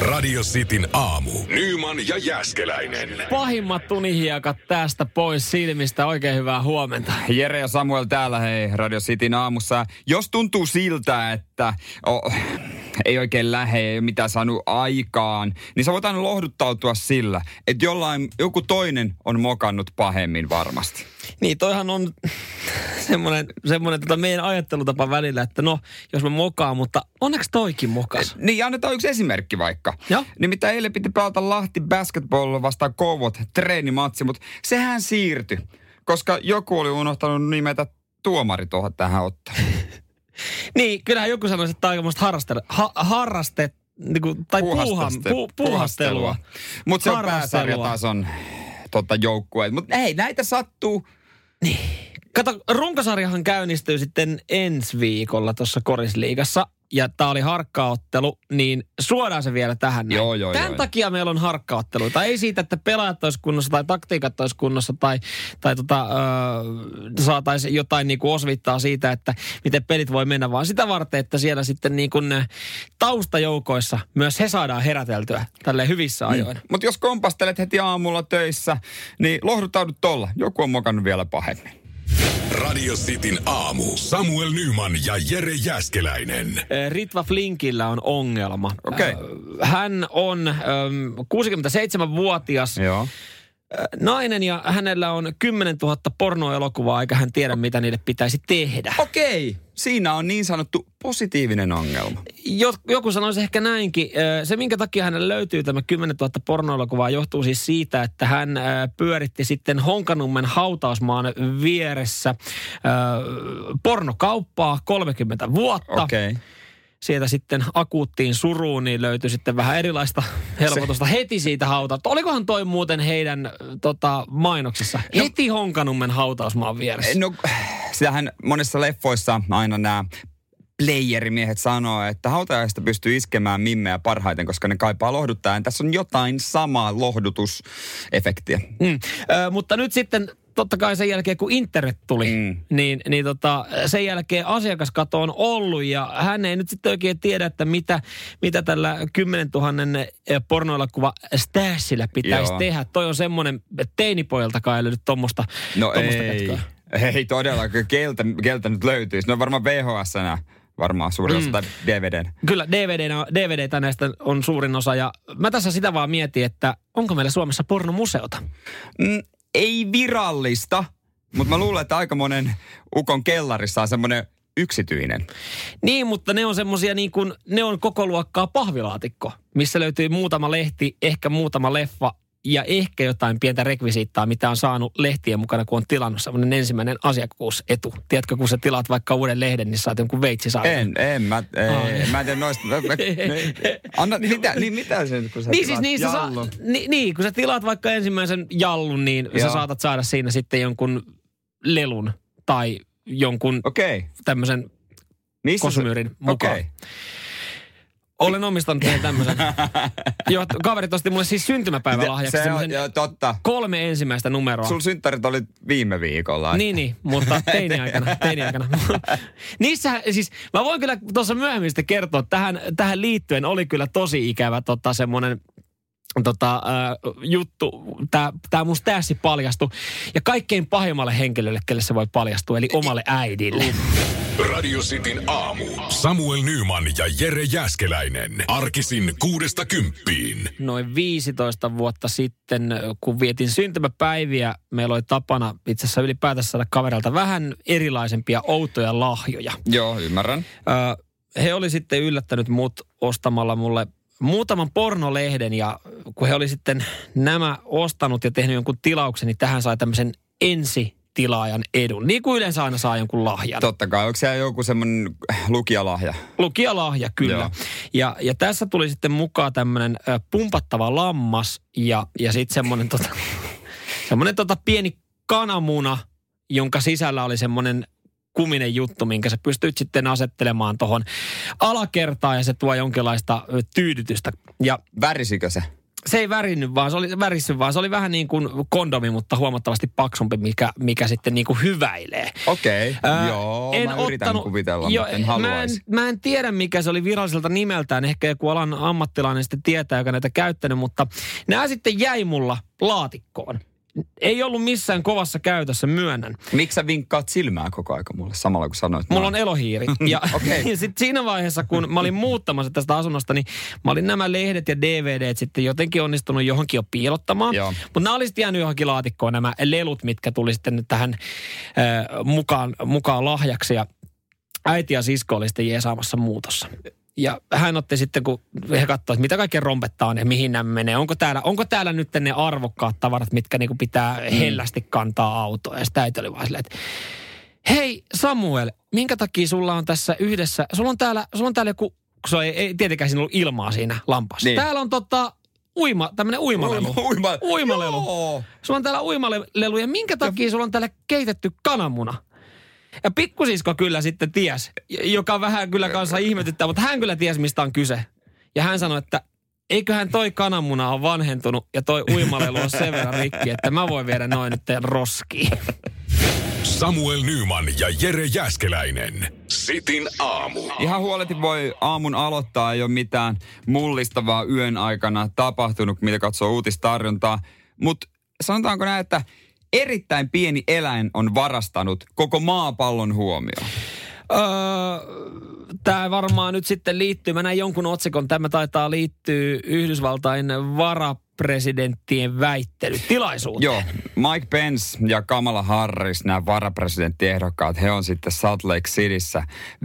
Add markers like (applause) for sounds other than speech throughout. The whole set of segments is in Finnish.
Radio Cityn aamu. Nyman ja Jäskeläinen. Pahimmat tunihiekat tästä pois silmistä. Oikein hyvää huomenta. Jere ja Samuel täällä, hei, Radio Cityn aamussa. Jos tuntuu siltä, että oh, ei oikein lähe, ei ole mitään saanut aikaan, niin sä voit aina lohduttautua sillä, että jollain, joku toinen on mokannut pahemmin varmasti. Niin, toihan on semmoinen, semmoinen tota meidän ajattelutapa välillä, että no, jos mä mokaan, mutta onneksi toikin mokas. Niin, annetaan yksi esimerkki vaikka. Joo. Nimittäin eilen piti pelata Lahti basketball vastaan Kovot treenimatsi, mutta sehän siirtyi, koska joku oli unohtanut nimetä tuomari tuohon tähän otteluun. (laughs) Niin, kyllähän joku sanoisi, että tämä on aikamoista harraste, ha, harraste niin kuin, tai puuha, pu, puuhastelua. Mutta se on pääsarjatason tota, joukkueet. Mutta ei, näitä sattuu. Kato, runkosarjahan käynnistyy sitten ensi viikolla tuossa Korisliigassa. Ja tämä oli harkkaottelu, niin suodaan se vielä tähän näin. Joo, joo, Tämän joo. takia meillä on harkkaotteluita. Ei siitä, että pelaajat olisi kunnossa tai taktiikat olisi kunnossa tai, tai tota, ö, saataisiin jotain niin kuin osvittaa siitä, että miten pelit voi mennä, vaan sitä varten, että siellä sitten niin kuin taustajoukoissa myös he saadaan heräteltyä tälleen hyvissä ajoin. Mutta jos kompastelet heti aamulla töissä, niin lohduttaudut tolla. Joku on mokannut vielä pahemmin. Radio Cityn aamu. Samuel Nyman ja Jere Jäskeläinen. Ritva Flinkillä on ongelma. Äh, Hän on ähm, 67-vuotias Joo. Nainen ja hänellä on 10 000 pornoelokuvaa, eikä hän tiedä, mitä niille pitäisi tehdä. Okei, siinä on niin sanottu positiivinen ongelma. Jo, joku sanoisi ehkä näinkin. Se, minkä takia hänelle löytyy tämä 10 000 pornoelokuvaa, johtuu siis siitä, että hän pyöritti sitten Honkanummen hautausmaan vieressä pornokauppaa 30 vuotta. Okei. Okay. Sieltä sitten akuuttiin suruun, niin löytyi sitten vähän erilaista (laughs) helpotusta heti siitä hautaa. Olikohan toi muuten heidän tota, mainoksessa? Heti Honkanummen hautausmaan vieressä. No, sitähän monissa leffoissa aina nämä playerimiehet sanoo, että hautajaista pystyy iskemään mimmejä parhaiten, koska ne kaipaa lohduttaa. Tässä on jotain samaa lohdutusefektiä. Mm. Ö, mutta nyt sitten totta kai sen jälkeen, kun internet tuli, mm. Niin, niin tota, sen jälkeen asiakaskato on ollut ja hän ei nyt sitten oikein tiedä, että mitä, mitä tällä 10 000 pornoelokuva Stashillä pitäisi Joo. tehdä. Toi on semmoinen, että teinipojaltakaan ei löydy tuommoista No ei, kätköä. ei todellakaan. Keltä, keltä nyt löytyisi? No varmaan vhs varmaan suurin osa, Mm. tai DVDn. Kyllä DVD, DVDtä näistä on suurin osa ja mä tässä sitä vaan mietin, että onko meillä Suomessa pornomuseota? Mm, ei virallista, mutta mä luulen, että aika monen ukon kellarissa on semmoinen yksityinen. Niin, mutta ne on semmosia niin kuin, ne on koko luokkaa pahvilaatikko, missä löytyy muutama lehti, ehkä muutama leffa ja ehkä jotain pientä rekvisiittaa, mitä on saanut lehtien mukana, kun on tilannut semmoinen ensimmäinen asiakkuusetu. Tiedätkö, kun sä tilaat vaikka uuden lehden, niin saat jonkun veitsisarjan. En, en, mä, ei, mä en tiedä noista. Mä, mä, (laughs) ne, anna, mitä, niin mitä se nyt, kun sä Niin siis niin, sä saa, jallun? ni, niin, kun sä tilaat vaikka ensimmäisen jallun, niin Joo. sä saatat saada siinä sitten jonkun lelun tai jonkun. Okay. tämmöisen kosmyyrin mukaan. Okei. Olen omistanut teille tämmöisen. (laughs) Joo, kaverit osti mulle siis syntymäpäivälahjaksi Se on joo, totta. kolme ensimmäistä numeroa. Sulla synttärit oli viime viikolla. Niin, niin, mutta teini-aikana. teini-aikana. (laughs) Niissä, siis mä voin kyllä tuossa myöhemmin sitten kertoa, että tähän, tähän liittyen oli kyllä tosi ikävä tota, semmoinen tota, äh, juttu, tämä tää mun stäässi paljastui. Ja kaikkein pahimmalle henkilölle, kelle se voi paljastua, eli omalle äidille. Radio Cityn aamu. Samuel Nyman ja Jere Jäskeläinen. Arkisin kuudesta kymppiin. Noin 15 vuotta sitten, kun vietin syntymäpäiviä, meillä oli tapana itse asiassa ylipäätänsä saada kaverilta vähän erilaisempia outoja lahjoja. Joo, ymmärrän. Ö, he oli sitten yllättänyt mut ostamalla mulle muutaman pornolehden ja kun he oli sitten nämä ostanut ja tehnyt jonkun tilauksen, niin tähän sai tämmöisen ensitilaajan edun. Niin kuin yleensä aina saa jonkun lahjan. Totta kai. Onko siellä joku semmoinen lukijalahja? Lukijalahja, kyllä. Joo. Ja, ja tässä tuli sitten mukaan tämmöinen pumpattava lammas ja, ja sitten semmoinen tota, (laughs) semmoinen tota pieni kananmuna, jonka sisällä oli semmoinen kuminen juttu, minkä sä pystyt sitten asettelemaan tuohon alakertaan ja se tuo jonkinlaista tyydytystä. Ja Värisikö se? Se ei värinnyt vaan, se oli värissyt vaan. Se oli vähän niin kuin kondomi, mutta huomattavasti paksumpi, mikä, mikä sitten niin kuin hyväilee. Okei, okay, Ää, joo, en mä yritän ottanut- kuvitella, jo, mutta en mä, en, mä en tiedä, mikä se oli viralliselta nimeltään. Ehkä joku alan ammattilainen sitten tietää, joka näitä käyttänyt, mutta nämä sitten jäi mulla laatikkoon. Ei ollut missään kovassa käytössä, myönnän. Miksi sä vinkkaat silmää koko aika mulle samalla kun sanoit? Mulla on elohiiri. (laughs) Ja, Okei. (laughs) ja sitten siinä vaiheessa, kun mä olin muuttamassa tästä asunnosta, niin mä olin nämä lehdet ja DVDt sitten jotenkin onnistunut johonkin jo piilottamaan. Mutta nämä oli sitten jäänyt johonkin laatikkoon nämä lelut, mitkä tuli sitten tähän äh, mukaan, mukaan lahjaksi. Ja äiti ja sisko oli sitten jeesaamassa muutossa. Ja hän otti sitten, kun he katsoivat, että mitä kaikkea rompettaa on ja mihin nämä menee. Onko täällä, onko täällä nyt ne arvokkaat tavarat, mitkä niinku pitää hellästi kantaa autoa. Ja sitten äiti oli vaan silleen, että hei Samuel, minkä takia sulla on tässä yhdessä, sulla on täällä, sulla on täällä joku, kun se ei, ei tietenkään siinä ollut ilmaa siinä lampaassa. Niin. Täällä on tota, uima, tämmönen uimalelu. Uima, Uimalelu. Joo. Sulla on täällä uimalelu ja minkä takia sulla on täällä keitetty kananmuna? Ja pikkusisko kyllä sitten ties, joka vähän kyllä kanssa ihmetyttää, mutta hän kyllä ties mistä on kyse. Ja hän sanoi, että eiköhän toi kananmuna on vanhentunut ja toi uimalelu on sen verran rikki, että mä voin viedä noin nyt teidän roskiin. Samuel Nyman ja Jere Jäskeläinen. Sitin aamu. Ihan huoleti voi aamun aloittaa, ei ole mitään mullistavaa yön aikana tapahtunut, mitä katsoo uutistarjontaa. Mutta sanotaanko näin, että erittäin pieni eläin on varastanut koko maapallon huomioon. Öö, tämä varmaan nyt sitten liittyy, mä näin jonkun otsikon, tämä taitaa liittyä Yhdysvaltain varapresidenttien väittelytilaisuuteen. Joo, Mike Pence ja Kamala Harris, nämä varapresidenttiehdokkaat, he on sitten Salt Lake Cityssä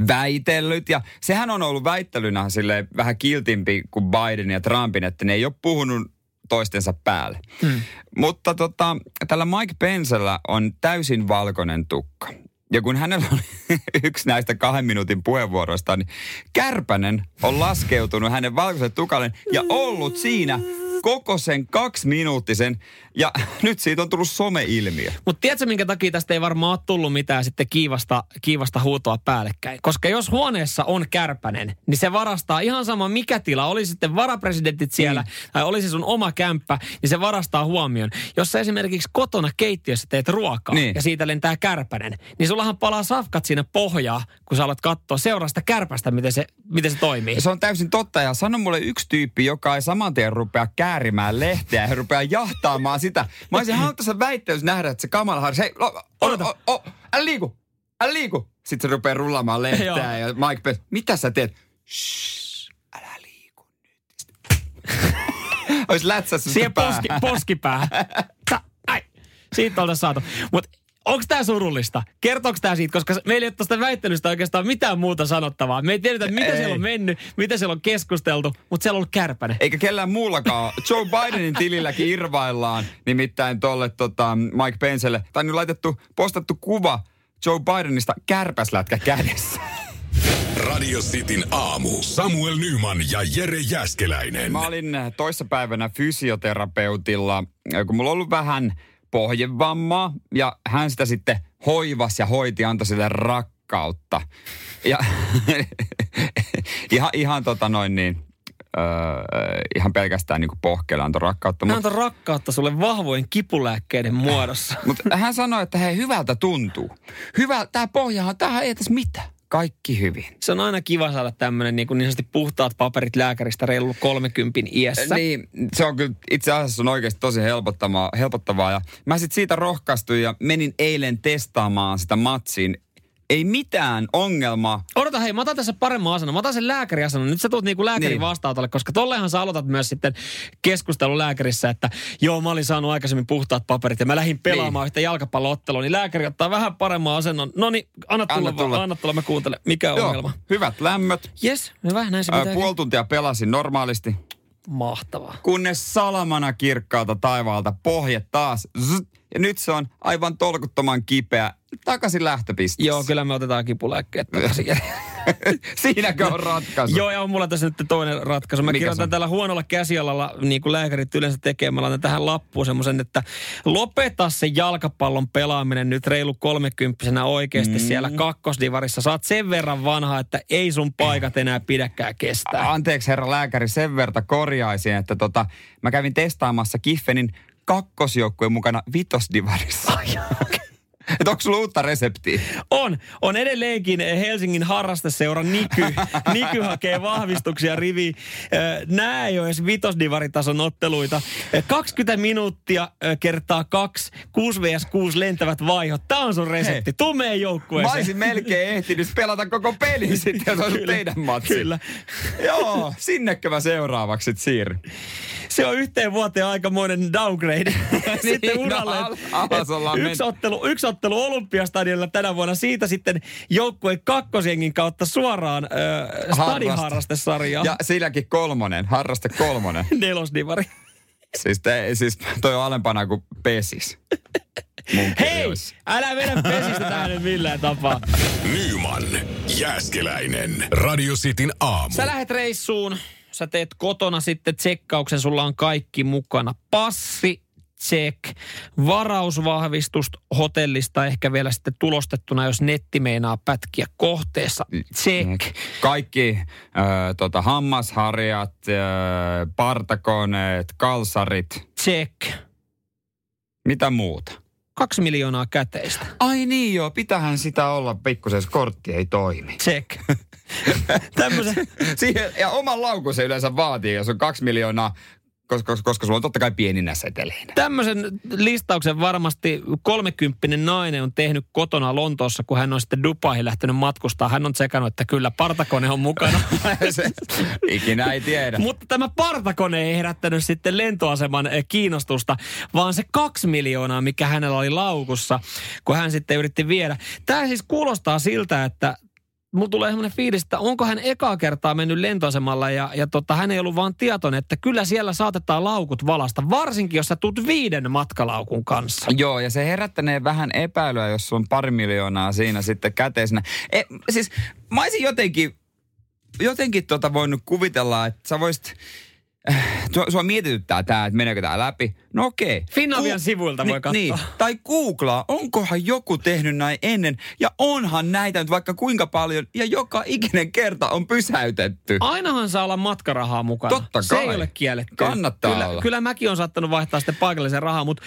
väitellyt. Ja sehän on ollut väittelynä sille vähän kiltimpi kuin Biden ja Trumpin, että ne ei ole puhunut toistensa päälle. Hmm. Mutta tota, tällä Mike Pencellä on täysin valkoinen tukka. Ja kun hänellä on (laughs) yksi näistä kahden minuutin puheenvuoroista, niin Kärpänen on laskeutunut hänen valkoisen tukalle ja ollut siinä koko sen kaksi minuuttisen. Ja (laughs) nyt siitä on tullut some-ilmiö. Mutta tiedätkö, minkä takia tästä ei varmaan ole tullut mitään sitten kiivasta, kiivasta huutoa päällekkäin? Koska jos huoneessa on kärpänen, niin se varastaa ihan sama mikä tila, oli sitten varapresidentit siellä Niin. tai olisi sun oma kämppä, niin se varastaa huomion. Jos sä esimerkiksi kotona keittiössä teet ruokaa Niin. ja siitä lentää kärpänen, niin sullahan palaa safkat sinne pohjaa, kun sä alat katsoa seurasta kärpästä, miten se, miten se toimii. Se on täysin totta. Ja sano mulle yksi tyyppi, joka ei saman tien rupea käärimään lehteä ja rupea jahtaamaan sitä. Mä olisin halunnut tässä väittelyssä nähdä, että se Kamala Harris, hei, o, o, o, o, älä liiku, älä liiku. Sitten se rupeaa rullaamaan lehteä ja Mike Pence, mitä sä teet? Shh, älä liiku nyt. (laughs) Olisi lätsässä Siihen poski, poskipää. (laughs) Ta, ai. Siitä oltaisiin saatu. Mutta onko tämä surullista? Kertooko tämä siitä? Koska meillä ei ole tuosta väittelystä oikeastaan mitään muuta sanottavaa. Me ei tiedetä, mitä Ei. siellä on mennyt, mitä siellä on keskusteltu, mutta siellä on ollut kärpäne. Eikä kellään muullakaan. Joe Bidenin tililläkin irvaillaan nimittäin tolle tota, Mike Pencelle. Tai nyt laitettu, postattu kuva Joe Bidenista kärpäslätkä kädessä. Radio Cityn aamu. Samuel Nyman ja Jere Jäskeläinen. Mä olin toissapäivänä fysioterapeutilla, kun mulla on ollut vähän pohjevammaa ja hän sitä sitten hoivas ja hoiti, antoi sille rakkautta. Ja (laughs) ihan, ihan tota noin niin, öö, ihan pelkästään niin pohkeella antoi rakkautta. Mutta antan rakkautta sulle vahvojen kipulääkkeiden muodossa. (laughs) mut hän sanoi, että hei, hyvältä tuntuu. Hyvä, tää pohjahan, tämähän ei tässä mitään. Kaikki hyvin. Se on aina kiva saada tämmöinen niin, niin sanotusti puhtaat paperit lääkäristä reilu 30 iässä. Niin, se on kyllä itse asiassa on oikeasti tosi helpottavaa. helpottavaa. Ja mä sitten siitä rohkaistuin ja menin eilen testaamaan sitä matsiin. Ei mitään ongelmaa. Odota, hei, mä otan tässä paremman asennon. Mä otan sen lääkäriasennon. Nyt sä tulet niinku lääkärin Niin. vastaanotolle, koska tollehan sä aloitat myös sitten keskustelun lääkärissä, että joo, mä olin saanut aikaisemmin puhtaat paperit ja mä lähdin pelaamaan Niin. yhtä jalkapalloottelua, niin lääkäri ottaa vähän paremman asennon. No niin, anna tulla, Anna tulla. tulla. anna tulla, mä kuuntelen. Mikä on ongelma? hyvät lämmöt. Yes, hyvä, näin se Ää, pitää. puoli tuntia pelasin normaalisti. Mahtavaa. Kunnes salamana kirkkaalta taivaalta pohje taas. Zzz, ja nyt se on aivan tolkuttoman kipeä. Takaisin lähtöpisteessä. Joo, kyllä me otetaan kipulääkkeet (laughs) takaisin. Siinäkö on ratkaisu? Joo, ja on mulla tässä nyt toinen ratkaisu. Mä Mikä kirjoitan on? täällä huonolla käsialalla, niin kuin lääkärit yleensä tekee. Mä laitan tähän lappuun semmoisen, että lopeta se jalkapallon pelaaminen nyt reilu kolmekymppisenä oikeasti mm. siellä kakkosdivarissa. Saat sen verran vanha, että ei sun paikat enää pidäkään kestää. Anteeksi herra lääkäri, sen verta korjaisin, että tota, mä kävin testaamassa Kiffenin kakkosjoukkueen mukana vitosdivarissa. (laughs) Että onko sulla uutta reseptiä? On. On edelleenkin Helsingin harrasteseura Niky. (laughs) Niky hakee vahvistuksia rivi. Nämä ei ole edes vitosdivaritason otteluita. Ö, 20 minuuttia kertaa kaksi, 6 vs 6 lentävät vaihot. Tämä on sun resepti. Tuu meidän Mä joukkueeseen. olisin melkein ehtinyt pelata koko pelin (laughs) sitten, jos olisi teidän matsi. Kyllä. Joo, sinnekö mä seuraavaksi sit siirryn? Se on yhteen vuoteen aikamoinen downgrade. Sitten Niin, no, uralle. al- alas ollaan yksi, ottelu, yksi ottelu Olympiastadionilla tänä vuonna. Siitä sitten joukkueen kakkosjengin kautta suoraan äh, stadiharrastesarjaan. Ja silläkin kolmonen, harraste kolmonen. (laughs) Nelosdivari. siis, te, siis toi on alempana kuin pesis. Hei! Älä vedä pesistä tähän nyt millään tapaa. Nyman, Jääskeläinen. Radio Cityn aamu. Sä lähet reissuun, sä teet kotona sitten tsekkauksen, sulla on kaikki mukana. Passi, check. Varausvahvistus hotellista ehkä vielä sitten tulostettuna, jos netti meinaa pätkiä kohteessa. Check. Kaikki ö, tota, hammasharjat, ö, partakoneet, kalsarit, Check. mitä muuta? Kaksi miljoonaa käteistä. Ai niin joo, pitähän sitä olla pikkusen, kortti ei toimi. Check. (laughs) Tämmöisen, Siihen, ja oman laukun se yleensä vaatii, jos on kaksi miljoonaa, koska, koska sulla on totta kai pieninä seteleinä. tämmöisen listauksen varmasti kolmekymppinen nainen on tehnyt kotona Lontoossa, kun hän on sitten Dubaihin lähtenyt matkustaa. Hän on tsekannut, että kyllä partakone on mukana. (laughs) se, ikinä ei tiedä. Mutta tämä partakone ei herättänyt sitten lentoaseman eh, kiinnostusta, vaan se kaksi miljoonaa, mikä hänellä oli laukussa, kun hän sitten yritti viedä. Tämä siis kuulostaa siltä, että mulla tulee semmoinen fiilis, että onko hän ekaa kertaa mennyt lentoasemalla ja, ja tota, hän ei ollut vaan tietoinen, että kyllä siellä saatetaan laukut valasta, varsinkin jos sä tuut viiden matkalaukun kanssa. Joo, ja se herättänee vähän epäilyä, jos on pari miljoonaa siinä sitten käteisenä. E, siis mä olisin jotenkin, jotenkin tota voinut kuvitella, että sä voisit... äh, Sua, mietityttää tää, että meneekö tää läpi. No okei. Finavian sivuilta voi katsoa. Niin, tai googlaa, onkohan joku tehnyt näin ennen. Ja onhan näitä nyt vaikka kuinka paljon. Ja joka ikinen kerta on pysäytetty. Ainahan saa olla matkarahaa mukana. Totta Se ei kai. ole kielletty. Kannattaa kyllä, olla. Kyllä mäkin on saattanut vaihtaa sitten paikallisen rahaa, mutta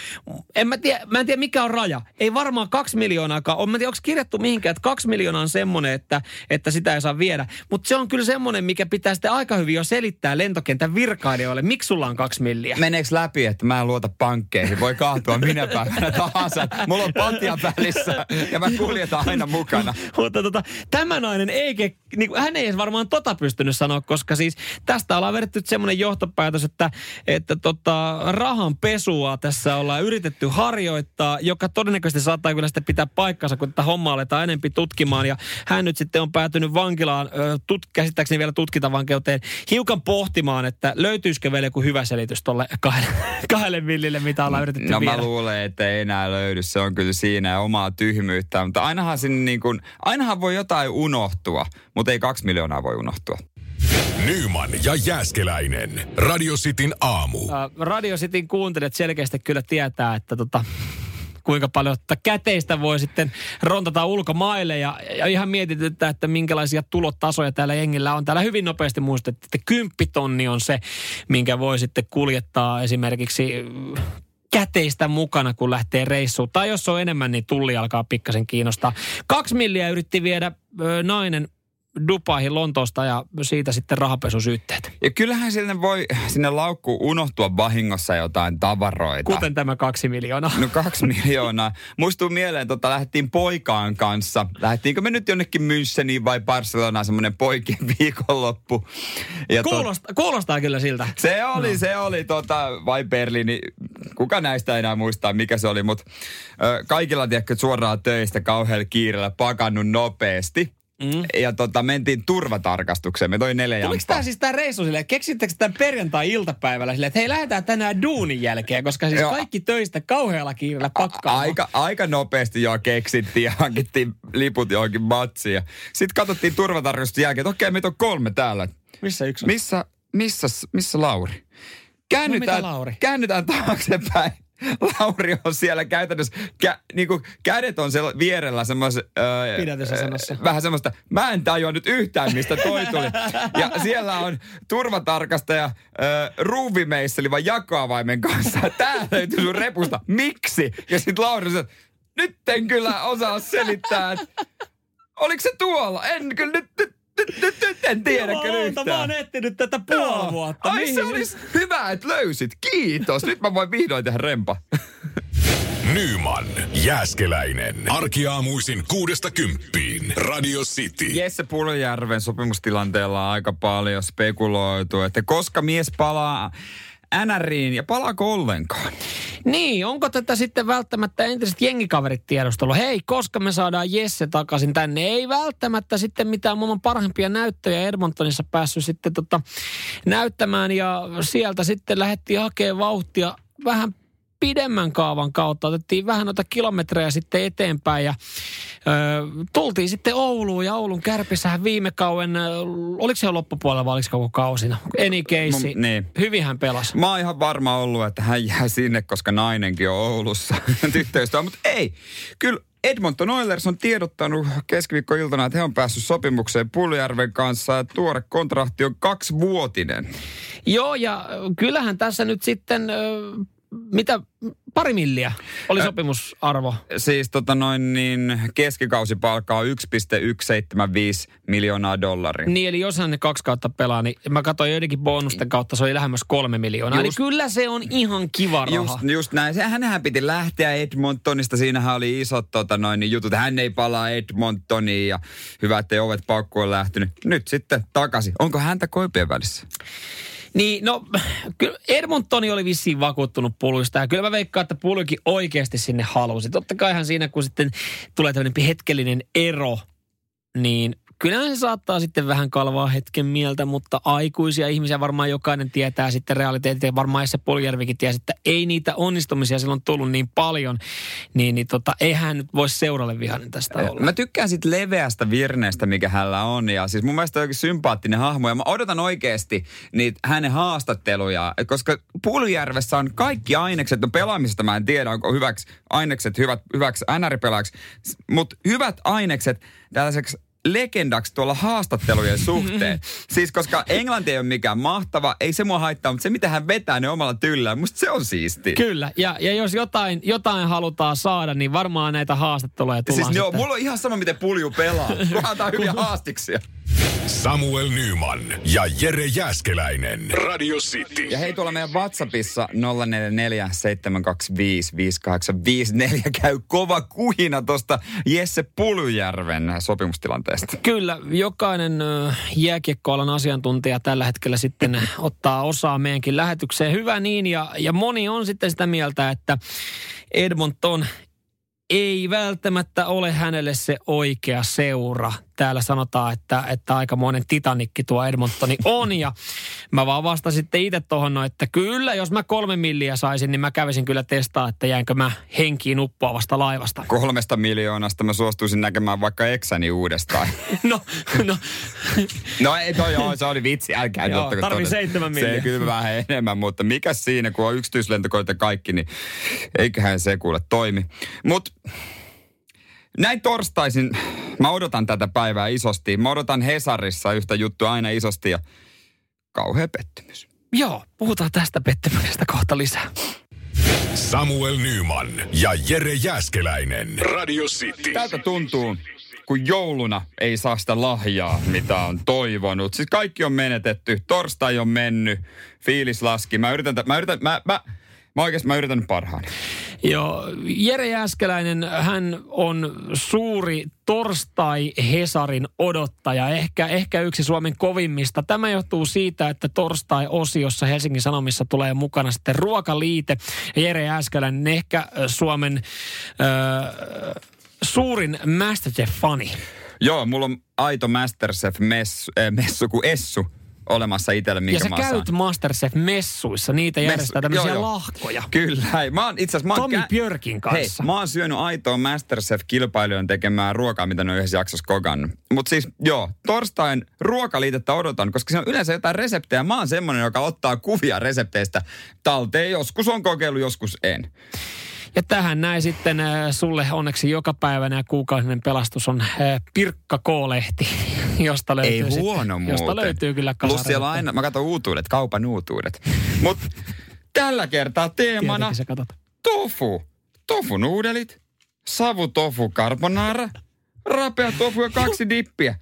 en mä, tiedä, mä en tiedä mikä on raja. Ei varmaan kaksi miljoonaakaan. On, mä en tiedä, onko kirjattu mihinkään, että kaksi miljoonaa on semmoinen, että, että sitä ei saa viedä. Mutta se on kyllä semmoinen, mikä pitää sitten aika hyvin jo selittää lentokentän virkailijoille, miksi sulla on kaksi milliä. Meneekö läpi, että mä en luota pankkeihin? Voi kaatua minä päivänä tahansa. Mulla on patja välissä ja mä kuljetan aina mukana. Mutta tota, tämä nainen ei, niin kuin, hän ei edes varmaan tota pystynyt sanoa, koska siis tästä ollaan vedetty semmoinen johtopäätös, että, että tota, rahan pesua tässä ollaan yritetty harjoittaa, joka todennäköisesti saattaa kyllä sitten pitää paikkansa, kun tätä hommaa aletaan enempi tutkimaan. Ja hän nyt sitten on päätynyt vankilaan, tut, käsittääkseni vielä tutkintavankeuteen, hiukan pohtimaan, että löytyisikö vielä joku hyvä selitys tuolle (laughs) kahdelle, kahdelle millille, mitä ollaan yritetty No viedä. mä luulen, että ei enää löydy. Se on kyllä siinä omaa tyhmyyttä. Mutta ainahan, sinne niin kuin, ainahan voi jotain unohtua, mutta ei kaksi miljoonaa voi unohtua. Nyman ja Jääskeläinen. Radio Cityn aamu. Ä, Radio Cityn kuuntelijat selkeästi kyllä tietää, että tota, kuinka paljon että käteistä voi sitten rontata ulkomaille ja, ja ihan mietityttää, että minkälaisia tulotasoja täällä jengillä on. Täällä hyvin nopeasti muistettiin, että kymppitonni on se, minkä voi sitten kuljettaa esimerkiksi mm, käteistä mukana, kun lähtee reissuun. Tai jos on enemmän, niin tulli alkaa pikkasen kiinnostaa. Kaksi milliä yritti viedä ö, nainen Dubaihin Lontoosta ja siitä sitten rahapesusyytteet. Ja kyllähän sinne voi sinne laukkuun unohtua vahingossa jotain tavaroita. Kuten tämä kaksi miljoonaa. No kaksi (laughs) miljoonaa. Muistuu mieleen, tota, lähdettiin poikaan kanssa. Lähdettiinkö me nyt jonnekin Müncheniin vai Barcelonaan semmoinen poikien (laughs) viikonloppu. Ja tot- Kuulostaa, kuulostaa kyllä siltä. Se oli, no. se oli tota, vai Berliini, kuka näistä enää muistaa mikä se oli, mutta kaikilla tiedätkö suoraan töistä kauhealla kiireellä pakannut nopeasti. Mm. Ja tota, mentiin turvatarkastukseen. Me toi neljä Tuliko tämä siis tämä reissu silleen, keksittekö tämän perjantai-iltapäivällä silleen, että hei lähdetään tänään duunin jälkeen, koska siis joo. kaikki töistä kauhealla kiireellä pakkaa. Aika, aika nopeasti jo keksittiin ja hankittiin liput johonkin matsiin. Sitten katsottiin turvatarkastuksen jälkeen, että okei, meitä on kolme täällä. Missä yksi on? Missä, missä, missä Lauri? Käännytään, no Lauri? käännytään taaksepäin (laughs) Lauri on siellä käytännössä, kä, niin kuin kädet on siellä vierellä semmoisen... Öö, vähän semmoista, mä en tajua nyt yhtään, mistä toi tuli. Ja siellä on turvatarkastaja öö, ruuvimeisseli vai jakoavaimen kanssa. Tää löytyy sun repusta. Miksi? Ja sitten Lauri sanoo, nyt en kyllä osaa selittää, että oliko se tuolla? En kyllä nyt, nyt nyt, nyt, nyt en tiedä kyllä yhtään. Mä oon etsinyt tätä puoli vuotta. Ai Mihin? se olisi hyvä, että löysit. Kiitos. Nyt mä voin vihdoin tehdä rempa. (laughs) Nyman, Jääskeläinen. Arkiaamuisin kuudesta kymppiin. Radio City. Jesse Puljärven sopimustilanteella on aika paljon spekuloitu, että koska mies palaa NRiin ja palaako ollenkaan? Niin, onko tätä sitten välttämättä entiset jengikaverit tiedostelu? Hei, koska me saadaan Jesse takaisin tänne? Ei välttämättä sitten mitään maailman parhaimpia näyttöjä Edmontonissa päässyt sitten tota näyttämään ja sieltä sitten lähdettiin hakemaan vauhtia vähän pidemmän kaavan kautta. Otettiin vähän noita kilometrejä sitten eteenpäin ja ö, tultiin sitten Ouluun ja Oulun kärpissähän viime kauden, oliko se jo loppupuolella vai oliko koko kausina? Any case, M- niin. hyvin hän pelasi. Mä oon ihan varma ollut, että hän jää sinne, koska nainenkin on Oulussa (laughs) tyttöystävä, mutta ei. Kyllä Edmonton Oilers on tiedottanut keskiviikkoiltana, että he on päässyt sopimukseen Puljärven kanssa ja tuore kontrakti on kaksivuotinen. Joo, ja kyllähän tässä nyt sitten mitä, pari milliä oli sopimusarvo? Siis tota noin niin keskikausipalkka on 1,175 miljoonaa dollaria. Niin, eli jos hän ne kaksi kautta pelaa, niin mä katsoin joidenkin bonusten kautta, se oli lähemmäs kolme miljoonaa. Just, eli kyllä se on ihan kiva raha. Just, just näin. Hänhän piti lähteä Edmontonista, siinähän oli isot tota noin, niin jutut. Hän ei palaa Edmontoniin ja hyvä, ettei ovet paukkuun lähtenyt. Nyt sitten takaisin. Onko häntä koipien välissä? Niin, no, kyllä Edmontoni oli vissiin vakuuttunut puluista ja kyllä mä veikkaan, että pulukin oikeasti sinne halusi. Totta kaihan siinä, kun sitten tulee tämmöinen hetkellinen ero, niin Kyllä se saattaa sitten vähän kalvaa hetken mieltä, mutta aikuisia ihmisiä varmaan jokainen tietää sitten realiteetit. Ja varmaan se Poljärvikin tiesi, että ei niitä onnistumisia silloin tullut niin paljon. Niin, niin tota, eihän nyt voi seuralle vihainen tästä olla. Mä tykkään sitten leveästä virneestä, mikä hänellä on. Ja siis mun mielestä on oikein sympaattinen hahmo. Ja mä odotan oikeasti niitä hänen haastatteluja, koska Puljärvessä on kaikki ainekset. No pelaamisesta mä en tiedä, onko hyväksi ainekset hyvät, hyväksi NR-pelaajaksi. Mutta hyvät ainekset tällaiseksi legendaksi tuolla haastattelujen suhteen. (laughs) siis koska englanti ei ole mikään mahtava, ei se mua haittaa, mutta se mitä hän vetää ne omalla tyllään, musta se on siisti. Kyllä, ja, ja jos jotain, jotain halutaan saada, niin varmaan näitä haastatteluja tullaan Siis joo, mulla on ihan sama, miten pulju pelaa, (laughs) kunhan hyviä haastiksia. Samuel Nyman ja Jere Jäskeläinen. Radio City. Ja hei tuolla meidän WhatsAppissa 0447255854 käy kova kuhina tuosta Jesse Puljärven sopimustilanteesta. Kyllä, jokainen jääkiekkoalan asiantuntija tällä hetkellä sitten ottaa osaa meidänkin lähetykseen. Hyvä niin, ja, ja moni on sitten sitä mieltä, että Edmonton ei välttämättä ole hänelle se oikea seura täällä sanotaan, että, että aikamoinen titanikki tuo Edmontoni on. Ja mä vaan vastasin sitten itse tuohon, no, että kyllä, jos mä kolme milliä saisin, niin mä kävisin kyllä testaa, että jäänkö mä henkiin uppoavasta laivasta. Kolmesta miljoonasta mä suostuisin näkemään vaikka eksäni uudestaan. (laughs) no, no. no ei toi joo, se oli vitsi, älkää joo, tarvii seitsemän milliä. Se kyllä vähän enemmän, mutta mikä siinä, kun on yksityislentokoita kaikki, niin eiköhän se kuule toimi. Mutta näin torstaisin, mä odotan tätä päivää isosti. Mä odotan Hesarissa yhtä juttua aina isosti ja kauhea pettymys. Joo, puhutaan tästä pettymyksestä kohta lisää. Samuel Nyman ja Jere Jäskeläinen. Radio City. Tältä tuntuu, kun jouluna ei saa sitä lahjaa, mitä on toivonut. Siis kaikki on menetetty, torstai on mennyt, fiilis laski. Mä yritän, mä yritän, mä, mä, Mä oikeasti mä yritän parhaani. Joo, Jere Jääskeläinen, hän on suuri torstai-Hesarin odottaja, ehkä, ehkä yksi Suomen kovimmista. Tämä johtuu siitä, että torstai-osiossa Helsingin Sanomissa tulee mukana sitten ruokaliite. Jere Jääskeläinen, ehkä Suomen äh, suurin Masterchef-fani. Joo, mulla on aito Masterchef-messu, äh, messu kuin Essu olemassa itselle, minkä Ja sä mä käyt. Masterchef-messuissa, niitä järjestää tämmöisiä joo, joo. lahkoja. Kyllä. Hei, mä oon itse asiassa... Tomi Björkin kanssa. Hei, mä oon syönyt aitoa Masterchef-kilpailijoiden tekemää ruokaa, mitä ne on yhdessä jaksossa kokannut. Mutta siis joo, torstain ruokaliitettä odotan, koska se on yleensä jotain reseptejä. Mä oon semmonen, joka ottaa kuvia resepteistä talteen. Joskus on kokeillut, joskus en. Ja tähän näin sitten äh, sulle onneksi joka päivänä ja kuukausinen pelastus on äh, Pirkka K-lehti, (laughs) josta löytyy, Ei sitten, huono muuten. josta löytyy kyllä Plus siellä on aina, mä katson uutuudet, kaupan uutuudet. Mutta tällä kertaa teemana tofu. Tofu nuudelit, savu tofu carbonara, rapea tofu ja kaksi dippiä.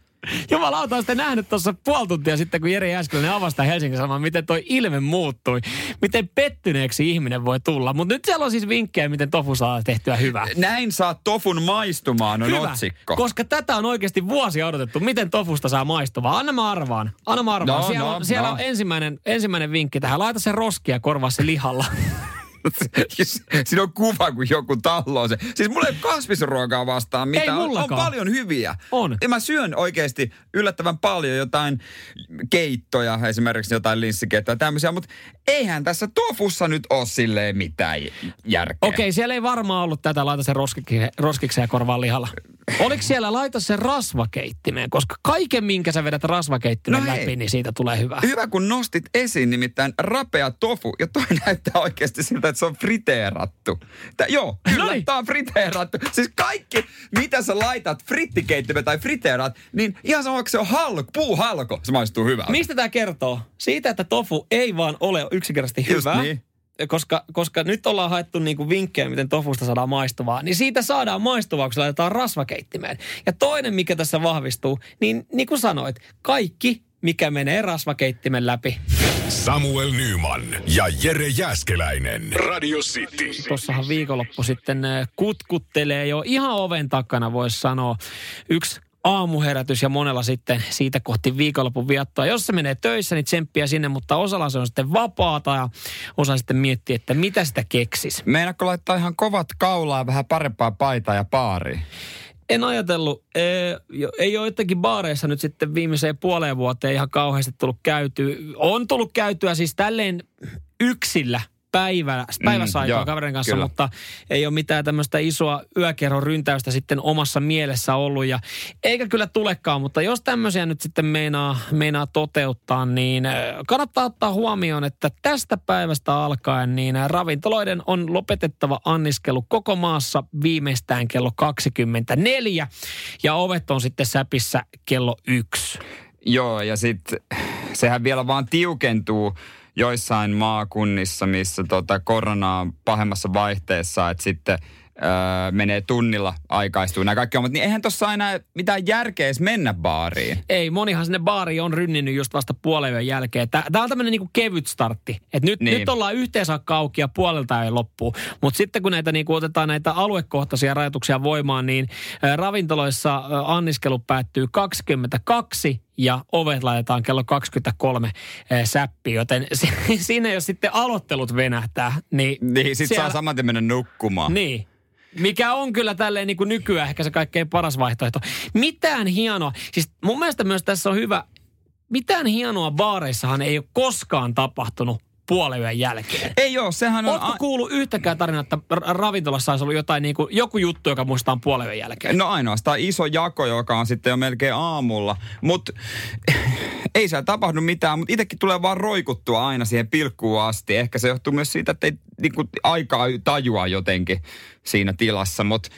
Jumalauta, on sitten nähnyt tuossa puoli tuntia sitten, kun Jere Jääskeläinen avasi Helsingin Sanoman, miten toi ilme muuttui. Miten pettyneeksi ihminen voi tulla. Mutta nyt siellä on siis vinkkejä, miten tofu saa tehtyä hyvää. Näin saa tofun maistumaan on Hyvä, otsikko. koska tätä on oikeasti vuosia odotettu. Miten tofusta saa maistuvaa? Anna mä arvaan. Anna mä arvaan. No, siellä no, on, siellä no. on ensimmäinen, ensimmäinen vinkki tähän. Laita se roskia korvaa se lihalla. (laughs) Siinä on kuva, kun joku talloo se. Siis mulla ei kasvisruokaa vastaan Ei mitään. on, on mullakaan. paljon hyviä. On. Ja mä syön oikeasti yllättävän paljon jotain keittoja, esimerkiksi jotain linssikeittoja ja tämmöisiä, mutta eihän tässä tofussa nyt ole silleen mitään järkeä. Okei, siellä ei varmaan ollut tätä, laita se roskikseen, korvaan lihalla. Oliko siellä laita se rasvakeittimeen? Koska kaiken, minkä sä vedät rasvakeittimen No hei. läpi, niin siitä tulee hyvä. Hyvä, kun nostit esiin nimittäin rapea tofu, ja toi (laughs) näyttää oikeasti siltä, että se on friteerattu. Tää, joo, kyllä, Noniin. tää on friteerattu. Siis kaikki, mitä sä laitat frittikeittimeen tai friteerat, niin ihan sama, se on halko, puuhalko, se maistuu hyvältä. Mistä tämä kertoo? Siitä, että tofu ei vaan ole yksinkertaisesti Just hyvä. niin. Koska, koska nyt ollaan haettu niinku vinkkejä, miten tofusta saadaan maistuvaa, niin siitä saadaan maistuvaa, kun se laitetaan rasvakeittimeen. Ja toinen, mikä tässä vahvistuu, niin niin kuin sanoit, kaikki, mikä menee rasvakeittimen läpi. Samuel Nyman ja Jere Jäskeläinen. Radio City. Tuossahan viikonloppu sitten äh, kutkuttelee jo ihan oven takana, voisi sanoa. Yksi aamuherätys ja monella sitten siitä kohti viikonlopun viettoa. Jos se menee töissä, niin tsemppiä sinne, mutta osalla se on sitten vapaata ja osa sitten miettii, että mitä sitä keksis. Meinaatko laittaa ihan kovat kaulaa vähän parempaa paitaa ja baariin? En ajatellut, ei, ei ole jotenkin baareissa nyt sitten viimeiseen puoleen vuoteen ihan kauheasti tullut käytyä. On tullut käytyä siis tälleen yksillä päivä, päivässä Mm, aikaa kaverin kanssa, kyllä. mutta ei ole mitään tämmöistä isoa yökerron ryntäystä sitten omassa mielessä ollut. Ja eikä kyllä tulekaan, mutta jos tämmöisiä nyt sitten meinaa, meinaa toteuttaa, niin kannattaa ottaa huomioon, että tästä päivästä alkaen niin ravintoloiden on lopetettava anniskelu koko maassa viimeistään kello 24 ja ovet on sitten säpissä kello yksi. Joo, ja sitten sehän vielä vaan tiukentuu joissain maakunnissa, missä tota korona on pahemmassa vaihteessa, että sitten öö, menee tunnilla aikaistuu nämä kaikki hommat, niin eihän tuossa enää mitään järkeä edes mennä baariin. Ei, monihan sinne baariin on rynninyt just vasta puolen jälkeen. Tämä on tämmöinen niinku kevyt startti. Et nyt, Niin. nyt ollaan yhteen saakka auki ja puolelta ei loppu. Mutta sitten kun näitä niinku otetaan näitä aluekohtaisia rajoituksia voimaan, niin ravintoloissa anniskelu päättyy 22 ja ovet laitetaan kello 23 ä, säppiin. Joten si- (laughs) siinä jos sitten aloittelut venähtää, niin... Niin, sit siellä- saa saman mennä nukkumaan. niin. Mikä on kyllä tälleen niin kuin nykyään ehkä se kaikkein paras vaihtoehto. Mitään hienoa. Siis mun mielestä myös tässä on hyvä, mitään hienoa baareissahan ei ole koskaan tapahtunut puolen jälkeen. Ei joo, sehän on... Ootko kuullut yhtäkään tarinaa, että ra- ravintolassa olisi ollut jotain niin kuin, joku juttu, joka muistaa puolen jälkeen? No ainoastaan iso jako, joka on sitten jo melkein aamulla. Mutta (laughs) ei siellä tapahdu mitään, mutta itsekin tulee vaan roikuttua aina siihen pilkkuun asti. Ehkä se johtuu myös siitä, että ei niinku, aikaa tajua jotenkin siinä tilassa. Mutta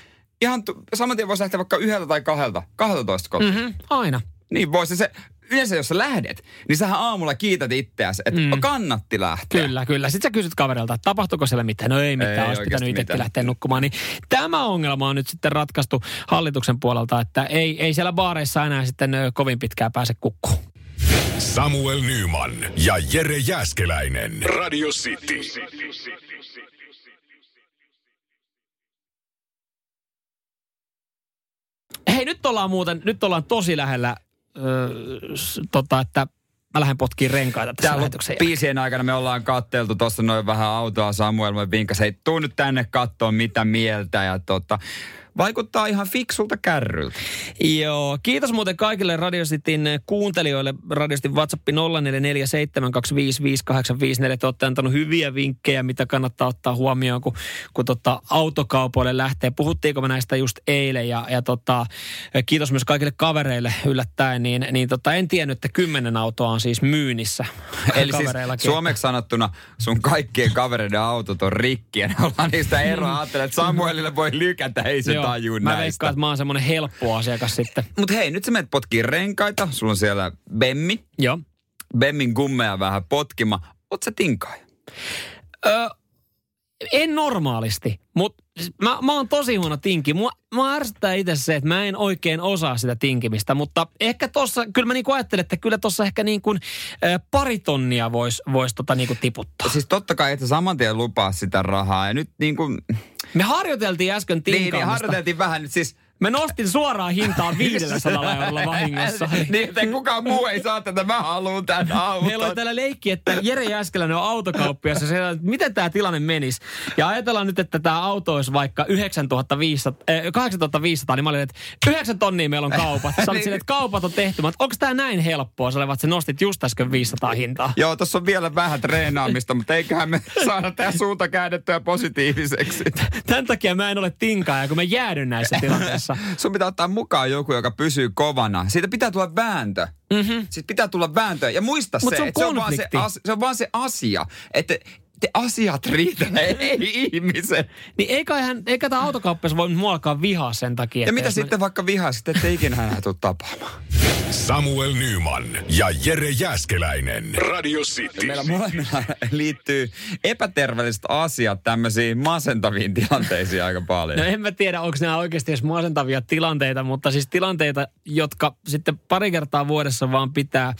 ihan tu- saman tien voisi lähteä vaikka yhdeltä tai kahdelta, 12 kotiin. Mm-hmm. Mm-hmm, aina. Niin voisi se, yleensä jos sä lähdet, niin sähän aamulla kiität itseäsi, että mm. kannatti lähteä. Kyllä, kyllä. Sitten sä kysyt kaverilta, että tapahtuuko siellä mitään. No ei mitään, Ei olisi pitänyt itsekin mitään. lähteä nukkumaan. Niin tämä ongelma on nyt sitten ratkaistu hallituksen puolelta, että ei, ei siellä baareissa enää sitten kovin pitkään pääse kukkuun. Samuel Nyman ja Jere Jäskeläinen. Radio City. Hei, nyt ollaan muuten, nyt ollaan tosi lähellä, öö, s- tota, että mä lähden potkiin renkaita tässä Täällä lähetyksen jälkeen. biisien aikana me ollaan katteltu tuossa noin vähän autoa Samuel. Mä vinkas, hei tuu nyt tänne katsoa mitä mieltä. Ja tota, vaikuttaa ihan fiksulta kärryltä. Joo, kiitos muuten kaikille Radio Cityn kuuntelijoille. Radio Cityn WhatsApp 0447255854. Te olette antanut hyviä vinkkejä, mitä kannattaa ottaa huomioon, kun, kun tota autokaupoille lähtee. Puhuttiinko me näistä just eilen ja, ja tota, kiitos myös kaikille kavereille yllättäen. Niin, niin tota, en tiennyt, että kymmenen autoa on siis myynnissä. (laughs) Eli siis suomeksi sanottuna sun kaikkien kavereiden autot on rikki ja ne ollaan niistä eroa. Ajattelen, että Samuelille voi lykätä, ei se tajuu mä näistä. veikkaan, että mä oon semmonen helppo asiakas sitten. Mut hei, nyt sä menet potkii renkaita. Sulla on siellä Bemmi. Joo. Bemmin gummeja vähän potkima. Oot sä tinkaaja? Öö, en normaalisti, mutta mä, mä oon tosi huono tinki. Mua, mua ärsyttää itse se, että mä en oikein osaa sitä tinkimistä, mutta ehkä tossa, kyllä mä niinku ajattelen, että kyllä tossa ehkä niin kuin, ä, pari tonnia voisi vois tota niinku tiputtaa. Siis totta kai, että saman tien lupaa sitä rahaa ja nyt niin kuin... Me harjoiteltiin äsken tinkaamista. Niin, niin harjoiteltiin vähän nyt siis Mä nostin suoraan hintaa 500 (laughs) eurolla vahingossa. niin, että kukaan muu ei saa tätä, mä haluan tän auton. Meillä on täällä leikki, että Jere Jäskeläinen on autokauppiassa. Se, että miten tämä tilanne menisi. Ja ajatellaan nyt, että tämä auto olisi vaikka 9500, äh, 8500, niin mä olin, että 9 tonnia meillä on kaupat. Sä niin. että kaupat on tehty. Mutta onko tämä näin helppoa? Sä että nostit just äsken 500 hintaa. Joo, tuossa on vielä vähän treenaamista, mutta eiköhän me saada tämä suunta käännettyä positiiviseksi. Tämän takia mä en ole tinkaaja, kun mä jäädyn näissä tilanteissa kanssa. Sun pitää ottaa mukaan joku, joka pysyy kovana. Siitä pitää tulla vääntö. Mm-hmm. Siitä pitää tulla vääntö. Ja muista Mut se, se, että se, on vaan se, as, se on vaan se asia, että te asiat riitä, ei (laughs) ihmisen. Niin eikä, hän, eikä tämä autokauppias voi muokaan vihaa sen takia. Ja mitä sitten mä... vaikka vihaa, sitten ette ikinä enää tule tapaamaan. Samuel Nyman ja Jere Jäskeläinen. Radio City. Meillä molemmilla liittyy epäterveelliset asiat tämmöisiin masentaviin tilanteisiin aika paljon. No en mä tiedä, onko nämä oikeasti edes masentavia tilanteita, mutta siis tilanteita, jotka sitten pari kertaa vuodessa vaan pitää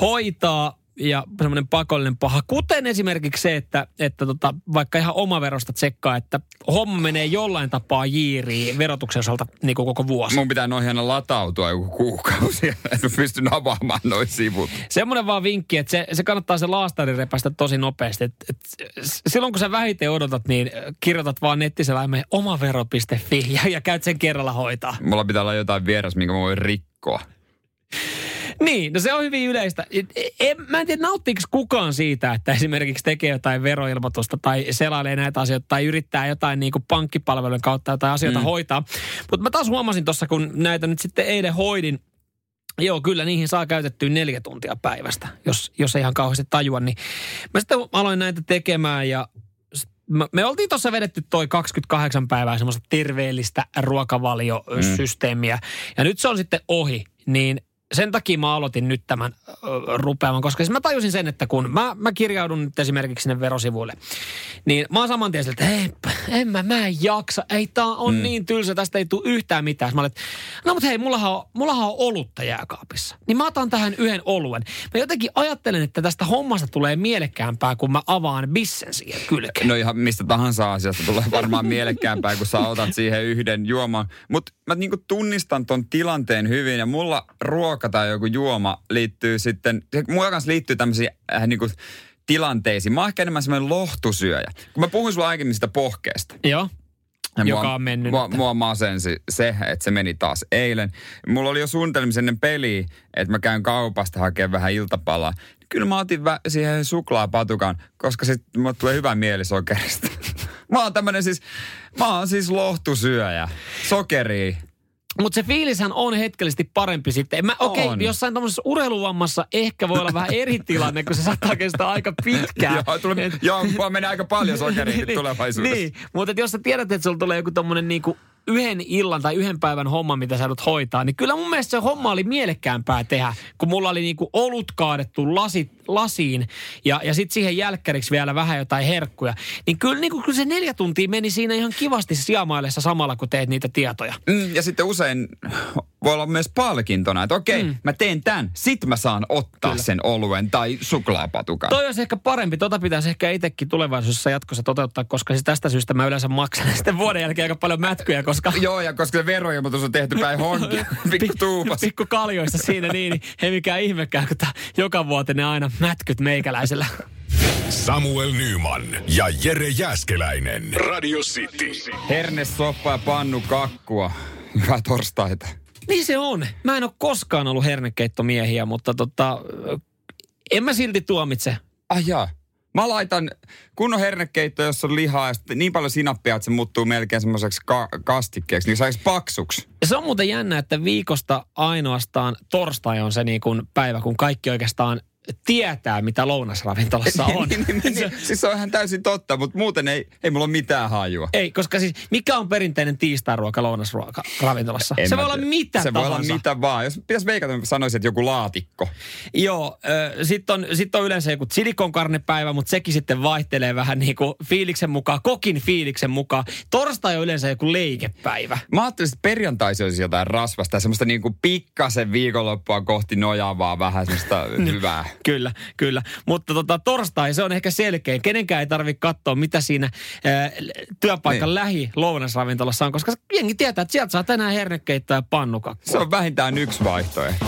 hoitaa ja semmoinen pakollinen paha. Kuten esimerkiksi se, että, että tota, vaikka ihan omaverosta tsekkaa, että homma menee jollain tapaa jiiriin verotuksen osalta niin kuin koko vuosi. Mun pitää noin aina latautua joku kuukausi, (laughs) että pystyn avaamaan noin sivut. Semmoinen vaan vinkki, että se, se kannattaa se laastari repästä tosi nopeasti. Et, et, silloin kun sä vähiten odotat, niin kirjoitat vaan nettiseläimeen omavero.fi ja, ja käyt sen kerralla hoitaa. Mulla pitää olla jotain vieras, minkä mä voin rikkoa. (laughs) Niin, no se on hyvin yleistä. En, mä en tiedä, nauttiiko kukaan siitä, että esimerkiksi tekee jotain veroilmoitusta tai selailee näitä asioita tai yrittää jotain niin kuin pankkipalvelujen kautta jotain asioita mm. hoitaa. Mutta mä taas huomasin tuossa, kun näitä nyt sitten eilen hoidin, Joo, kyllä niihin saa käytettyä neljä tuntia päivästä, jos, jos ei ihan kauheasti tajua. Niin mä sitten aloin näitä tekemään ja me oltiin tuossa vedetty toi 28 päivää semmoista terveellistä ruokavaliosysteemiä. Mm. Ja nyt se on sitten ohi. Niin sen takia mä aloitin nyt tämän ö, rupeaman, koska siis mä tajusin sen, että kun mä, mä kirjaudun nyt esimerkiksi sinne verosivuille, niin mä oon saman tien että hei, en mä, mä en jaksa, ei tää on mm. niin tylsä, tästä ei tule yhtään mitään. Mä olin, no mutta hei, mullahan on, mullahan on olutta jääkaapissa. Niin mä otan tähän yhden oluen. Mä jotenkin ajattelen, että tästä hommasta tulee mielekkäämpää, kun mä avaan bissen siihen kylkeen. No ihan mistä tahansa asiasta tulee varmaan (laughs) mielekkäämpää, kun sä otat siihen yhden juoman. Mutta mä niinku tunnistan ton tilanteen hyvin ja mulla ruoka tai joku juoma liittyy sitten, se mulla kanssa liittyy tämmöisiä äh, niinku tilanteisiin. Mä oon ehkä enemmän semmoinen lohtusyöjä. Kun mä puhuin sulla aiemmin sitä pohkeesta. Joo. Ja joka mua, on mennyt. Mua, mua masensi se, että se meni taas eilen. Mulla oli jo suunnitelmissa ennen peliä, että mä käyn kaupasta hakemaan vähän iltapalaa. Kyllä mä otin vä- siihen suklaapatukan, koska sitten mulle tulee hyvä mieli sokerista. (laughs) mä oon tämmönen siis, mä oon siis lohtusyöjä. Sokeria. Mutta se fiilishän on hetkellisesti parempi sitten. Okei, okay, jossain tämmöisessä urheiluvammassa ehkä voi olla vähän eri tilanne, kun se saattaa kestää aika pitkään. (laughs) joo, tule, joo, vaan menee aika paljon sokeria (laughs) niin, tulevaisuudessa. Niin, mutta jos sä tiedät, että sulla tulee joku tommonen niinku yhden illan tai yhden päivän homma, mitä sä haluat hoitaa, niin kyllä mun mielestä se homma oli mielekkäämpää tehdä, kun mulla oli niinku olut kaadettu lasit, lasiin ja, ja sitten siihen jälkkäriksi vielä vähän jotain herkkuja. Niin kyllä, niinku, kyllä se neljä tuntia meni siinä ihan kivasti siamaillessa samalla, kun teet niitä tietoja. Mm, ja sitten usein voi olla myös palkintona, että okei, mm. mä teen tämän, sit mä saan ottaa Kyllä. sen oluen tai suklaapatukan. Toi olisi ehkä parempi, tota pitäisi ehkä itsekin tulevaisuudessa jatkossa toteuttaa, koska siis tästä syystä mä yleensä maksan (laughs) sitten vuoden jälkeen aika paljon mätkyjä, koska... (laughs) Joo, ja koska se veroilmoitus on tehty päin honki, (laughs) pikku tuupas. Pikku kaljoista siinä niin, niin ei mikään ihmekään, kun joka vuotinen aina mätkyt meikäläisellä. Samuel Nyman ja Jere Jäskeläinen. Radio City. Hernesoppa ja pannu kakkua. Hyvää torstaita. Niin se on. Mä en ole koskaan ollut hernekeittomiehiä, mutta tota, en mä silti tuomitse. Ai jaa. Mä laitan kunnon hernekeitto, jossa on lihaa ja sitten niin paljon sinappia, että se muuttuu melkein semmoiseksi ka- kastikkeeksi, niin saisi paksuksi. Ja se on muuten jännä, että viikosta ainoastaan torstai on se niin kuin päivä, kun kaikki oikeastaan tietää, mitä lounasravintolassa on. niin, niin, niin, niin. Siis se on ihan täysin totta, mutta muuten ei, ei mulla ole mitään hajua. Ei, koska siis mikä on perinteinen tiistairuoka lounasruoka ravintolassa? En se voi olla mitä Se tahansa. voi olla mitä vaan. Jos pitäisi veikata, niin sanoisin, että joku laatikko. Joo, sitten on, sit on yleensä joku silikonkarnepäivä, mutta sekin sitten vaihtelee vähän niin kuin fiiliksen mukaan, kokin fiiliksen mukaan. Torstai on yleensä joku leikepäivä. Mä ajattelin, että perjantaisi olisi jotain rasvasta ja semmoista niin kuin pikkasen viikonloppua kohti nojaavaa vähän semmoista hyvää. Kyllä, kyllä. Mutta tota, torstai, se on ehkä selkeä. Kenenkään ei tarvitse katsoa, mitä siinä ää, työpaikan Niin. lähi lounasravintolassa on, koska jengi tietää, että sieltä saa tänään hernekeittoa ja pannukakkua. Se on vähintään yksi vaihtoehto.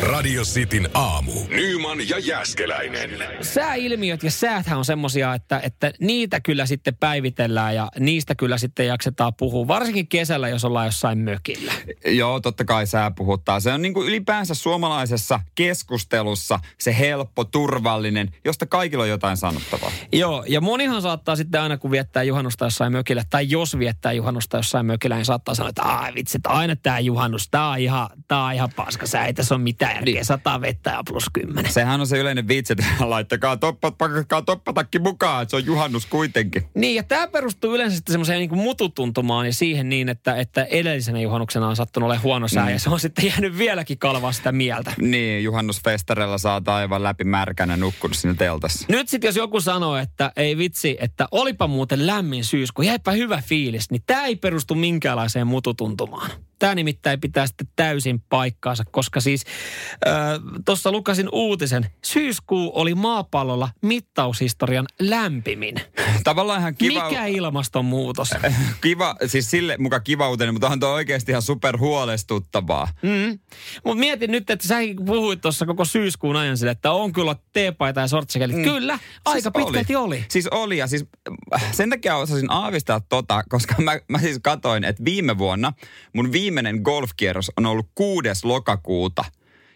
Radio Cityn aamu. Nyman ja Jäskeläinen. Sääilmiöt ja sääthän on semmosia, että, että niitä kyllä sitten päivitellään ja niistä kyllä sitten jaksetaan puhua. Varsinkin kesällä, jos ollaan jossain mökillä. Joo, totta kai sää puhuttaa. Se on niin kuin ylipäänsä suomalaisessa keskustelussa se helppo, turvallinen, josta kaikilla on jotain sanottavaa. Joo, ja monihan saattaa sitten aina, kun viettää juhannusta jossain mökillä, tai jos viettää juhannusta jossain mökillä, niin saattaa sanoa, että ai vitsi, että aina tämä juhannus, tämä on ihan, tää on ihan paska, sä ei tässä ole mitään järkeä, sataa vettä ja plus kymmenen. Sehän on se yleinen vitsi, että (laughs) laittakaa toppat, pakkakaa toppatakki mukaan, että se on juhannus kuitenkin. Niin, ja tämä perustuu yleensä sitten semmoiseen niin mututuntumaan ja siihen niin, että, että edellisenä juhannuksena on sattunut olemaan huono sää, mm. ja se on sitten jäänyt vieläkin kalvaa sitä mieltä. Niin, juhannusfestareilla saa aivan läpi märkänä nukkunut sinne teltassa. Nyt sitten jos joku sanoo, että ei vitsi, että olipa muuten lämmin syysku, jäipä hyvä fiilis, niin tämä ei perustu minkäänlaiseen mututuntumaan. Tämä nimittäin pitää sitten täysin paikkaansa, koska siis tuossa lukasin uutisen. Syyskuu oli maapallolla mittaushistorian lämpimin. Tavallaan ihan kiva, Mikä ilmastonmuutos? (laughs) kiva, siis sille muka kiva uutinen, mutta on tuo oikeasti ihan super huolestuttavaa. Mm. Mutta mietin nyt, että sä puhuit tuossa koko syyskuun ajan sille, että on kyllä teepaita ja sortsikelit. Mm. Kyllä, aika siis pitkälti oli. oli. Siis oli ja siis äh, sen takia osasin aavistaa tota, koska mä, mä siis katoin, että viime vuonna mun viimeinen golfkierros on ollut 6. lokakuuta.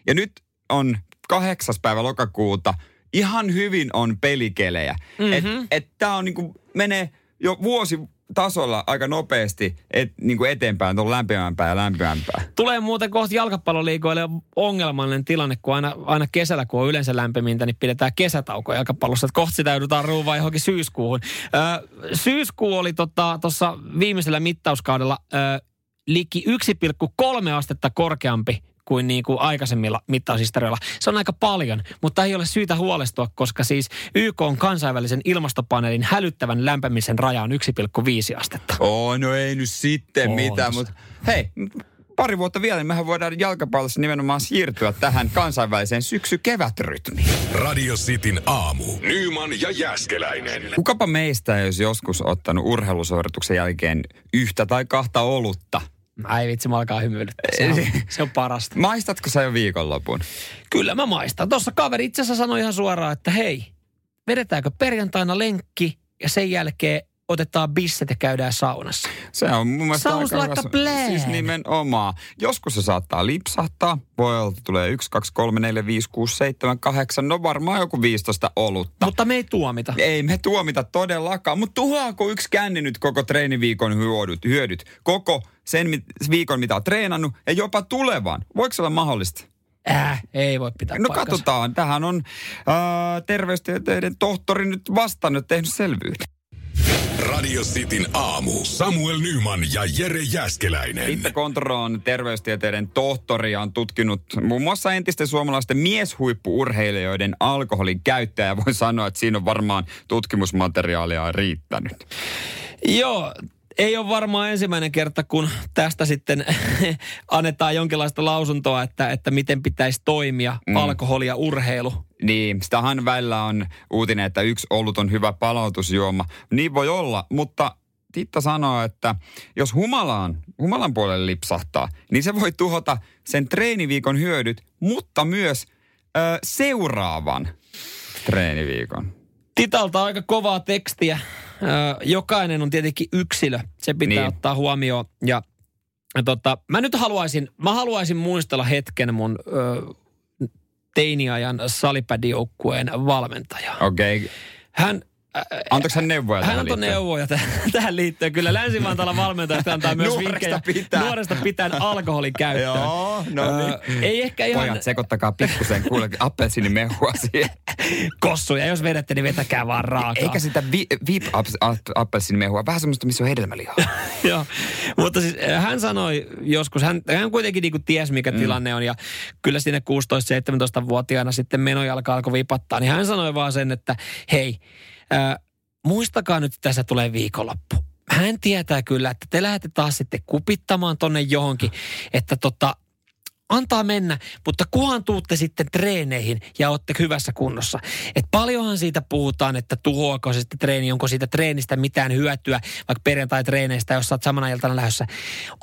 Ja nyt on 8. päivä lokakuuta. Ihan hyvin on pelikelejä. Mm-hmm. Että et tää on niinku, menee jo vuosi tasolla aika nopeasti et, niin kuin eteenpäin, tuon lämpimämpää ja lämpimämpää. Tulee muuten kohti jalkapalloliikoille ongelmallinen tilanne, kun aina, aina kesällä, kun on yleensä lämpimintä, niin pidetään kesätauko jalkapallossa. Että kohta sitä joudutaan ruuvaa johonkin syyskuuhun. Ö, syyskuu oli tuossa tota, viimeisellä mittauskaudella ö, liki 1,3 astetta korkeampi kuin, niin kuin aikaisemmilla mittaushistorioilla. Se on aika paljon, mutta ei ole syytä huolestua, koska siis YK on kansainvälisen ilmastopaneelin hälyttävän lämpimisen raja on 1,5 astetta. Oo, no ei nyt sitten On mitään, se. mutta hei, pari vuotta vielä, niin mehän voidaan jalkapallossa nimenomaan siirtyä tähän kansainväliseen syksy-kevätrytmiin. Radio Cityn aamu. Nyman ja Jäskeläinen. Kukapa meistä ei olisi joskus ottanut urheilusuorituksen jälkeen yhtä tai kahta olutta? Ai vitsi, mä alkaa hymyilyttää. Se on, se on parasta. Maistatko sä jo viikonlopun? Kyllä mä maistan. Tuossa kaveri itse asiassa sanoi ihan suoraan, että hei, vedetäänkö perjantaina lenkki ja sen jälkeen otetaan bisset ja käydään saunassa. Se on mun mielestä Sounds aika like plan. Siis nimenomaan. Joskus se saattaa lipsahtaa. Voi olla, että tulee 1, 2, 3, 4, 5, 6, 7, 8. No varmaan joku 15 olutta. Mutta me ei tuomita. Ei me tuomita todellakaan, mutta tuhoaako yksi känni nyt koko treeniviikon hyödyt, hyödyt? Koko sen mit, viikon, mitä on treenannut ja jopa tulevan. Voiko se olla mahdollista? Äh, ei voi pitää No paikkansa. katsotaan. Tähän on äh, terveystieteiden tohtori nyt vastannut, tehnyt selvyyden. Radio Cityn aamu. Samuel Nyman ja Jere Jäskeläinen. Itta Kontro on terveystieteiden tohtori ja on tutkinut muun muassa entisten suomalaisten mieshuippuurheilijoiden alkoholin käyttöä. Ja voi sanoa, että siinä on varmaan tutkimusmateriaalia riittänyt. Joo, ei ole varmaan ensimmäinen kerta, kun tästä sitten (laughs) annetaan jonkinlaista lausuntoa, että, että miten pitäisi toimia mm. alkoholi ja urheilu. Niin, sitähän välillä on uutinen, että yksi olut on hyvä palautusjuoma. Niin voi olla, mutta Titta sanoo, että jos humalaan, humalan puolelle lipsahtaa, niin se voi tuhota sen treeniviikon hyödyt, mutta myös ö, seuraavan. treeniviikon? Titalta aika kovaa tekstiä. Jokainen on tietenkin yksilö. Se pitää Niin. ottaa huomioon. Ja, ja tota, mä nyt haluaisin, mä haluaisin muistella hetken mun ö, teiniajan salipädijoukkueen valmentajaa. Okei. Okay. Hän, Antoiko hän neuvoja hän tähän antoi liittyen? neuvoja täh- (laughs) tähän liittyen. Kyllä Länsi-Vantaalla valmentajat antaa myös Nuoresta vinkkejä pitää. nuoresta pitäen alkoholin käyttöön. Joo, no niin. Ö, ei ehkä ihan Pojat, sekoittakaa pikkusen kuule appelsiinimehua siihen. (laughs) kossuja. Jos vedätte, niin vetäkää vaan raakaa. Eikä sitä vi, viip appelsiinimehua, vähän semmoista, missä on hedelmälihaa. (laughs) Joo, mutta siis hän sanoi joskus, hän, hän kuitenkin niin ties mikä mm. tilanne on ja kyllä siinä 16-17-vuotiaana sitten menojalka alkoi vipattaa, niin hän sanoi vaan sen, että hei, muistakaa nyt, että tässä tulee viikonloppu. Hän tietää kyllä, että te lähdette taas sitten kupittamaan tonne johonkin, että tota, antaa mennä, mutta kuhan tuutte sitten treeneihin ja olette hyvässä kunnossa. Et paljonhan siitä puhutaan, että tuhoako se sitten treeni, onko siitä treenistä mitään hyötyä, vaikka perjantai-treeneistä, jos oot samana iltana lähdössä.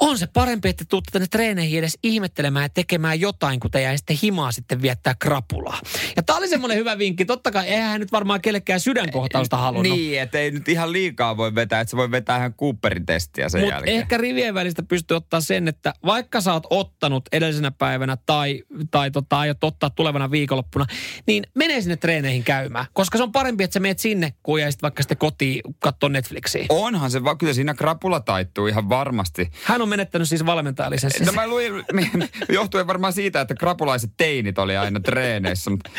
On se parempi, että tuutte tänne treeneihin edes ihmettelemään ja tekemään jotain, kun te jäi sitten himaa sitten viettää krapulaa. Ja tää oli semmoinen hyvä vinkki. Totta kai, eihän hän nyt varmaan kellekään sydänkohtausta halunnut. Niin, että ei nyt ihan liikaa voi vetää, että se voi vetää ihan Cooperin testiä sen Mutta jälkeen. ehkä rivien välistä pystyy ottaa sen, että vaikka sä oot ottanut edellisenä päivänä tai, tai tota, aiot ottaa tulevana viikonloppuna, niin mene sinne treeneihin käymään. Koska se on parempi, että sä meet sinne, kuin jäisit vaikka sitten kotiin katsoa Netflixiä. Onhan se, kyllä siinä krapula taittuu ihan varmasti. Hän on menettänyt siis valmentajalisenssinsä. No mä luin, (laughs) johtuen varmaan siitä, että krapulaiset teinit oli aina treeneissä, mutta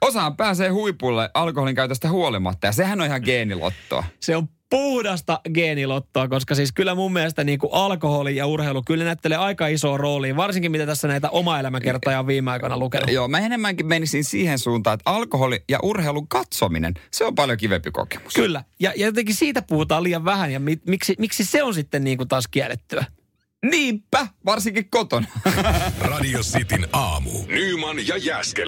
osaan pääsee huipulle alkoholin käytöstä huolimatta ja sehän on ihan geenilottoa. Se on puhdasta geenilottoa, koska siis kyllä mun mielestä niin kuin alkoholi ja urheilu kyllä näyttelee aika isoa roolia, varsinkin mitä tässä näitä oma elämäkertoja on viime aikoina lukenut. Joo, mä enemmänkin menisin siihen suuntaan, että alkoholi ja urheilun katsominen, se on paljon kivempi kokemus. Kyllä, ja, ja jotenkin siitä puhutaan liian vähän, ja mi, miksi, miksi se on sitten niin kuin taas kiellettyä? Niinpä, varsinkin kotona. (laughs) Radio Cityn aamu. Nyman ja Jäskel.